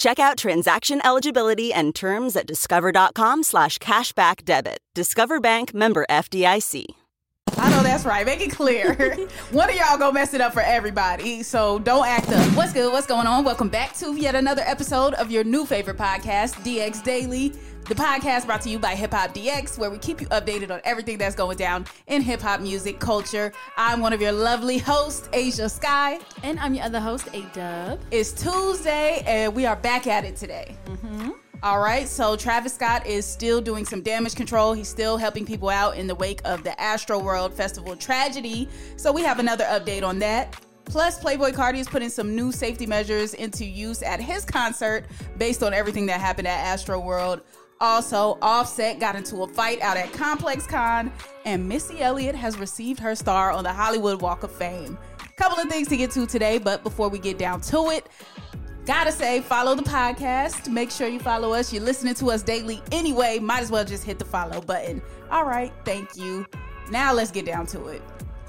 Check out transaction eligibility and terms at discover.com slash cashback debit. Discover Bank member FDIC. I know that's right. Make it clear. One of y'all go mess it up for everybody. So don't act up. What's good? What's going on? Welcome back to yet another episode of your new favorite podcast, DX Daily. The podcast brought to you by Hip Hop DX, where we keep you updated on everything that's going down in hip hop music culture. I'm one of your lovely hosts, Ashia Skye. And I'm your other host, A Dub. It's Tuesday, and we are back at it today. Mm-hmm. All right, so Travis Scott is still doing some damage control. He's still helping people out in the wake of the Astroworld Festival tragedy. So we have another update on that. Plus, Playboi Carti is putting some new safety measures into use at his concert based on everything that happened at Astroworld. Also, Offset got into a fight out at ComplexCon, and Missy Elliott has received her star on the Hollywood Walk of Fame. Couple of things to get to today, but before we get down to it, gotta say, follow the podcast. Make sure you follow us. You're listening to us daily anyway. Might as well just hit the follow button. All right, thank you. Now let's get down to it.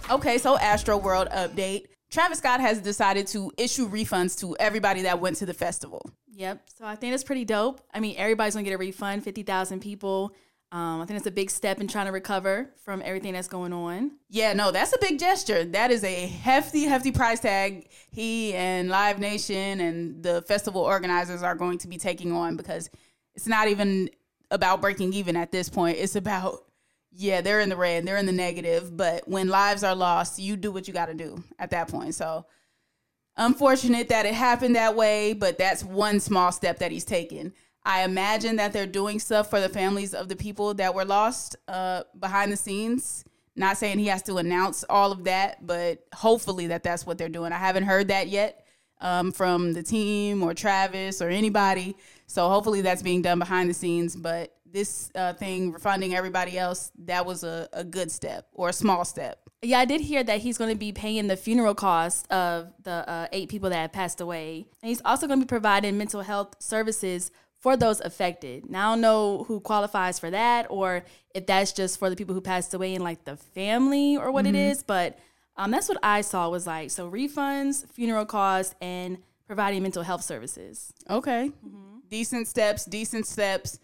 Okay, so Astroworld update. Travis Scott has decided to issue refunds to everybody that went to the festival. Yep. So I think that's pretty dope. I mean, everybody's gonna get a refund. Fifty thousand people. Um, I think it's a big step in trying to recover from everything that's going on. Yeah, no, that's a big gesture. That is a hefty, hefty price tag he and Live Nation and the festival organizers are going to be taking on because it's not even about breaking even at this point. It's about, yeah, they're in the red, they're in the negative, but when lives are lost, you do what you got to do at that point. So, unfortunate that it happened that way, but that's one small step that he's taken. I imagine that they're doing stuff for the families of the people that were lost uh, behind the scenes. Not saying he has to announce all of that, but hopefully that that's what they're doing. I haven't heard that yet um, from the team or Travis or anybody. So hopefully that's being done behind the scenes. But this uh, thing, refunding everybody else, that was a, a good step or a small step. Yeah, I did hear that he's going to be paying the funeral costs of the uh, eight people that have passed away. And he's also going to be providing mental health services for those affected. Now, I don't know who qualifies for that or if that's just for the people who passed away in like the family or what mm-hmm. it is, but um, that's what I saw was like so refunds, funeral costs, and providing mental health services. Okay. Mm-hmm. Decent steps, decent steps.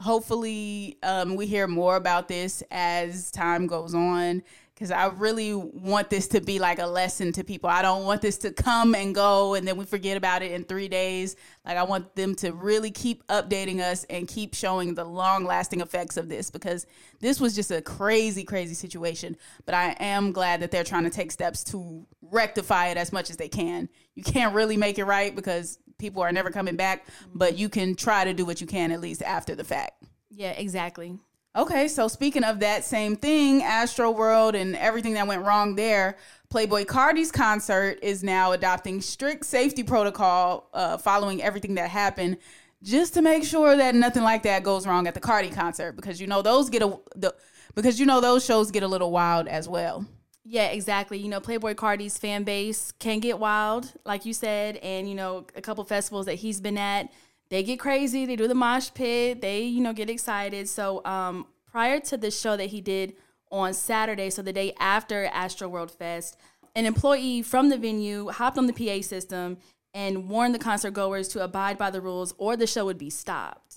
Hopefully, um, we hear more about this as time goes on because I really want this to be like a lesson to people. I don't want this to come and go and then we forget about it in three days. Like, I want them to really keep updating us and keep showing the long lasting effects of this because this was just a crazy, crazy situation. But I am glad that they're trying to take steps to rectify it as much as they can. You can't really make it right because people are never coming back, but you can try to do what you can at least after the fact. Yeah, exactly. Okay, so speaking of that same thing, Astroworld and everything that went wrong there, Playboi Carti's concert is now adopting strict safety protocol uh, following everything that happened, just to make sure that nothing like that goes wrong at the Carti concert because you know those get a the, because you know those shows get a little wild as well. Yeah, exactly. You know, Playboi Carti's fan base can get wild, like you said, and you know, a couple festivals that he's been at they get crazy. They do the mosh pit. They, you know, get excited. So um, prior to the show that he did on Saturday, so the day after Astroworld Fest, an employee from the venue hopped on the PA system and warned the concert goers to abide by the rules or the show would be stopped.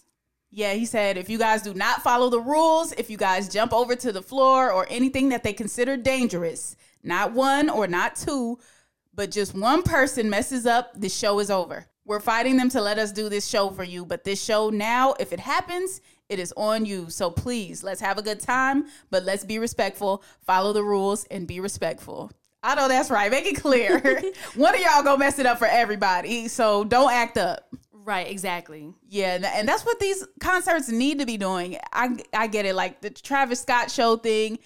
Yeah, he said if you guys do not follow the rules, if you guys jump over to the floor or anything that they consider dangerous, not one or not two, but just one person messes up, the show is over. We're fighting them to let us do this show for you, but this show now, if it happens, It is on you. So please, let's have a good time, but let's be respectful, follow the rules, and be respectful. I know that's right. Make it clear. One of y'all go mess it up for everybody. So don't act up. Right, exactly. Yeah, and that's what these concerts need to be doing. I I get it. Like the Travis Scott show thing.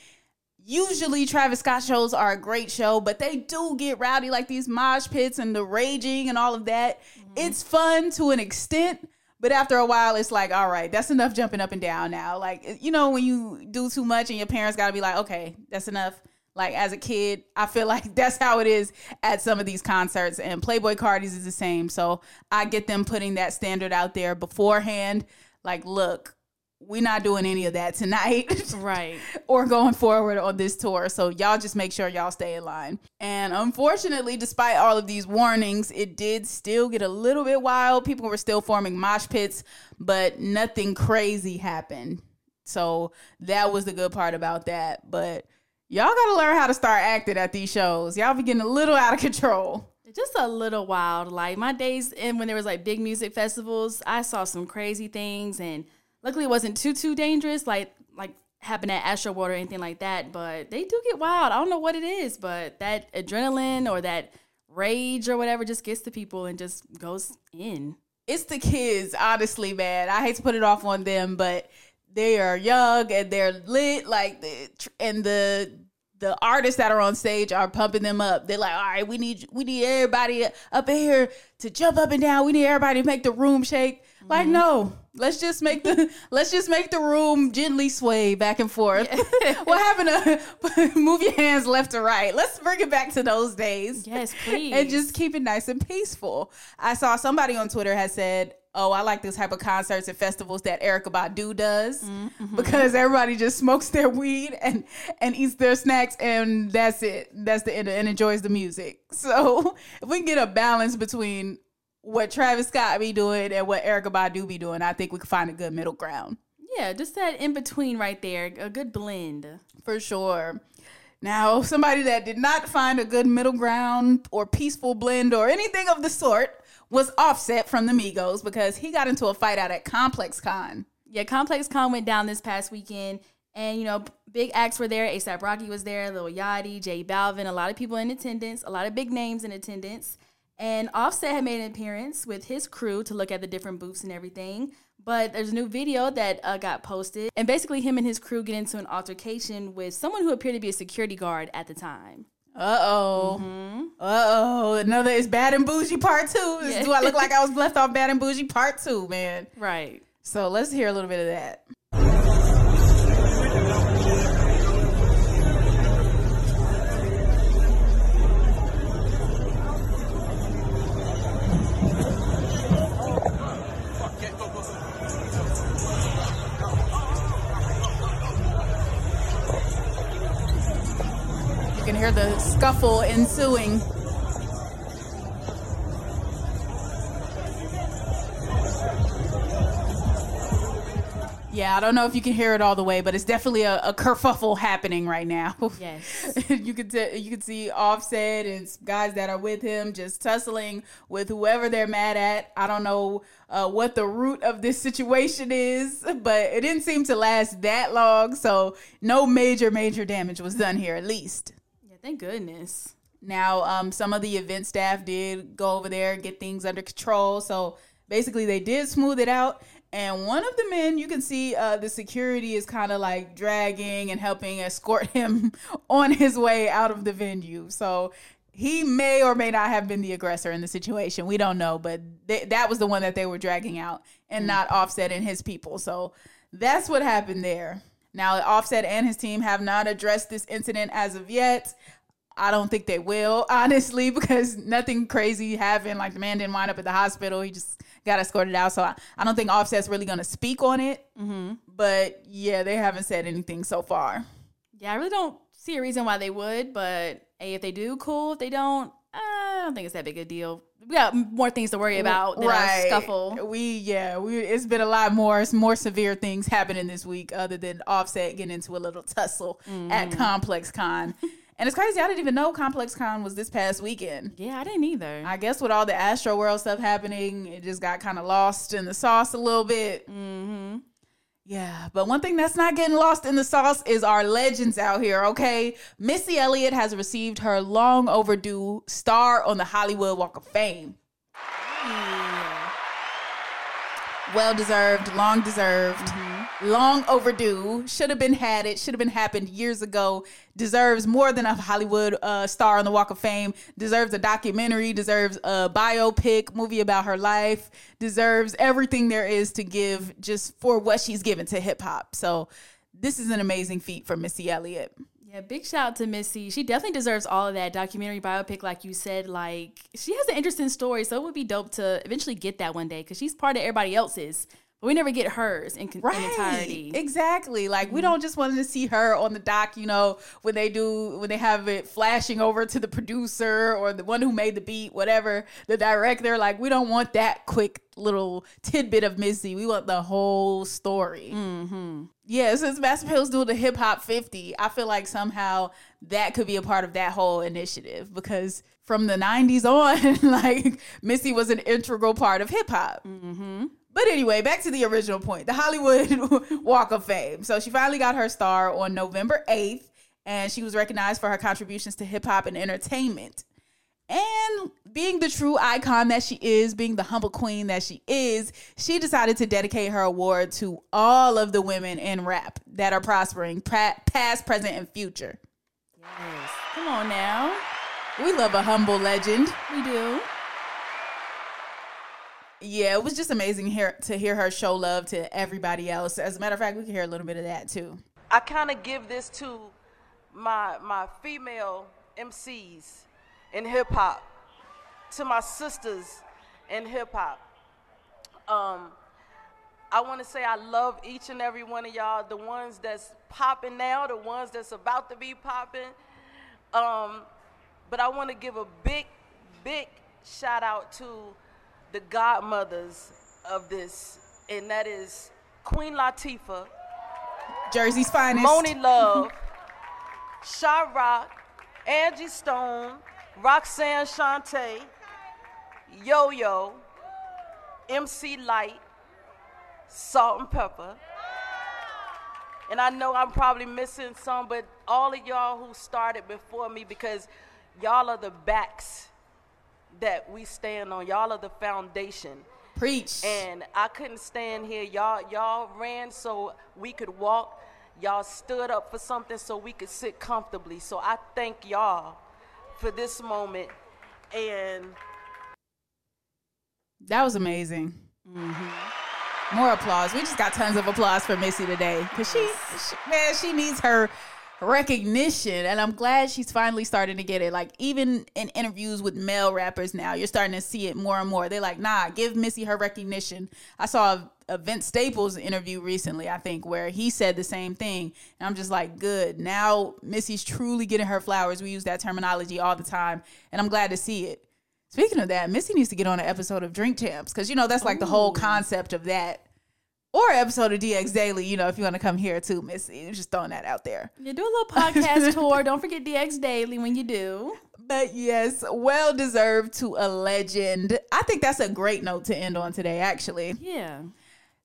Usually Travis Scott shows are a great show, but they do get rowdy like these mosh pits and the raging and all of that. Mm-hmm. It's fun to an extent, but after a while it's like, all right, that's enough jumping up and down now. Like, you know, when you do too much and your parents got to be like, okay, that's enough like as a kid, I feel like that's how it is at some of these concerts. And Playboi Carti's is the same. So I get them putting that standard out there beforehand. Like, look, we're not doing any of that tonight. Right. or going forward on this tour. So y'all just make sure y'all stay in line. And unfortunately, despite all of these warnings, it did still get a little bit wild. People were still forming mosh pits, but nothing crazy happened. So that was the good part about that. But y'all gotta learn how to start acting at these shows. Y'all be getting a little out of control. Just a little wild. Like my days in when there was like big music festivals, I saw some crazy things and luckily it wasn't too too dangerous, like like happened at Astroworld or anything like that. But they do get wild. I don't know what it is, but that adrenaline or that rage or whatever just gets to people and just goes in. It's the kids, honestly, man. I hate to put it off on them, but they are young and they're lit like the and the the artists that are on stage are pumping them up. They're like, all right, we need we need everybody up in here to jump up and down. We need everybody to make the room shake. Mm-hmm. Like, no, let's just make the let's just make the room gently sway back and forth. what happened to move your hands left to right? Let's bring it back to those days. Yes, please. And just keep it nice and peaceful. I saw somebody on Twitter had said oh, I like this type of concerts and festivals that Erykah Badu does mm-hmm. because everybody just smokes their weed and and eats their snacks and that's it. That's the end and enjoys the music. So if we can get a balance between what Travis Scott be doing and what Erykah Badu be doing, I think we can find a good middle ground. Yeah, just that in between right there, a good blend. For sure. Now, somebody that did not find a good middle ground or peaceful blend or anything of the sort was Offset from the Migos because he got into a fight out at ComplexCon. Yeah, ComplexCon went down this past weekend. And, you know, big acts were there. ASAP Rocky was there, Lil Yachty, J Balvin, a lot of people in attendance, a lot of big names in attendance. And Offset had made an appearance with his crew to look at the different booths and everything. But there's a new video that uh, got posted. And basically, him and his crew get into an altercation with someone who appeared to be a security guard at the time. Uh oh. Mm-hmm. Uh oh. Another is Bad and Boujee Part Two. Yeah. Do I look like I was left off Bad and Boujee Part Two, man? Right. So let's hear a little bit of that. Hear the scuffle ensuing. Yeah, I don't know if you can hear it all the way, but it's definitely a, a kerfuffle happening right now. Yes, you could t- you could see Offset and guys that are with him just tussling with whoever they're mad at. I don't know uh, what the root of this situation is, but it didn't seem to last that long, so no major major damage was done here, at least. Yeah, Thank goodness. Now, um, some of the event staff did go over there and get things under control. So basically, they did smooth it out. And one of the men, you can see uh, the security is kind of like dragging and helping escort him on his way out of the venue. So he may or may not have been the aggressor in the situation. We don't know, but th- that was the one that they were dragging out and mm. not Offset and his people. So that's what happened there. Now, Offset and his team have not addressed this incident as of yet. I don't think they will, honestly, because nothing crazy happened. Like the man didn't wind up at the hospital. He just got escorted out. So I, I don't think Offset's really going to speak on it. Mm-hmm. But yeah, they haven't said anything so far. Yeah, I really don't see a reason why they would. But hey, if they do, cool. If they don't, I don't think it's that big a deal. We got more things to worry about than right. a scuffle. We yeah, we it's been a lot more more severe things happening this week other than Offset getting into a little tussle mm-hmm. at ComplexCon. And it's crazy. I didn't even know ComplexCon was this past weekend. Yeah, I didn't either. I guess with all the Astroworld stuff happening, it just got kind of lost in the sauce a little bit. Mm-hmm. Yeah, but one thing that's not getting lost in the sauce is our legends out here, okay? Missy Elliott has received her long overdue star on the Hollywood Walk of Fame. Well deserved, long deserved, mm-hmm. Long overdue. Should have been had it. Should have been happened years ago. Deserves more than a Hollywood uh, star on the Walk of Fame. Deserves a documentary. Deserves a biopic movie about her life. Deserves everything there is to give just for what she's given to hip hop. So this is an amazing feat for Missy Elliott. Yeah, big shout out to Missy. She definitely deserves all of that documentary biopic, like you said. Like she has an interesting story, so it would be dope to eventually get that one day because she's part of everybody else's. But we never get hers in, right. in entirety. Exactly. Like mm-hmm. we don't just want to see her on the doc, you know, when they do when they have it flashing over to the producer or the one who made the beat, whatever, the director. Like we don't want that quick little tidbit of Missy. We want the whole story. Mm-hmm. Yeah, since Mass Appeal's doing the hip hop 50, I feel like somehow that could be a part of that whole initiative because from the 90s on, like Missy was an integral part of hip hop. Mm-hmm. But anyway, back to the original point the Hollywood Walk of Fame. So she finally got her star on November 8th, and she was recognized for her contributions to hip hop and entertainment. And being the true icon that she is, being the humble queen that she is, she decided to dedicate her award to all of the women in rap that are prospering, past, present, and future. Yes. Come on now. We love a humble legend. We do. Yeah, it was just amazing here to hear her show love to everybody else. As a matter of fact, we can hear a little bit of that too. I kind of give this to my my female MCs in hip hop, to my sisters in hip hop. Um, I want to say I love each and every one of y'all, the ones that's popping now, the ones that's about to be popping. Um, but I want to give a big, big shout out to the godmothers of this, and that is Queen Latifah, Jersey's finest, Monie Love, Sha Rock, Angie Stone, Roxanne Shante, Yo Yo, MC Lyte, Salt and Pepper. And I know I'm probably missing some, but all of y'all who started before me because y'all are the backs that we stand on. Y'all are the foundation. Preach. And I couldn't stand here. Y'all y'all ran so we could walk. Y'all stood up for something so we could sit comfortably. So I thank y'all for this moment. And that was amazing. Mm-hmm. More applause. We just got tons of applause for Missy today because she, she, man, she needs her recognition, and I'm glad she's finally starting to get it. Like even in interviews with male rappers now, you're starting to see it more and more. They're like, "Nah, give Missy her recognition." I saw a, a Vince Staples interview recently, I think, where he said the same thing, and I'm just like, "Good." Now Missy's truly getting her flowers. We use that terminology all the time, and I'm glad to see it. Speaking of that, Missy needs to get on an episode of Drink Champs because you know that's like Ooh. the whole concept of that or episode of DX Daily, you know, if you want to come here too, Missy. Just throwing that out there. You do a little podcast tour. Don't forget DX Daily when you do. But yes, well deserved to a legend. I think that's a great note to end on today, actually. Yeah.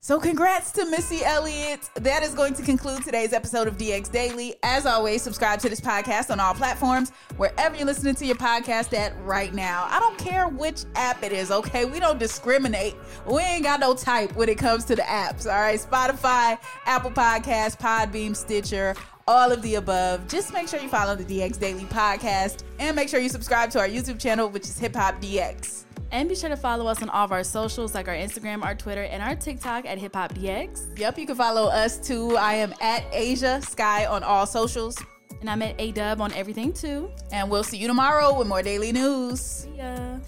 So, congrats to Missy Elliott. That is going to conclude today's episode of DX Daily. As always, subscribe to this podcast on all platforms, wherever you're listening to your podcast at right now. I don't care which app it is, okay? We don't discriminate. We ain't got no type when it comes to the apps, all right? Spotify, Apple Podcasts, Podbean, Stitcher, all of the above. Just make sure you follow the DX Daily podcast and make sure you subscribe to our YouTube channel, which is Hip Hop DX. And be sure to follow us on all of our socials, like our Instagram, our Twitter, and our TikTok at Hip Hop DX. Yep, you can follow us too. I am at Ashia Skye on all socials. And I'm at A Dub on everything too. And we'll see you tomorrow with more daily news. See ya.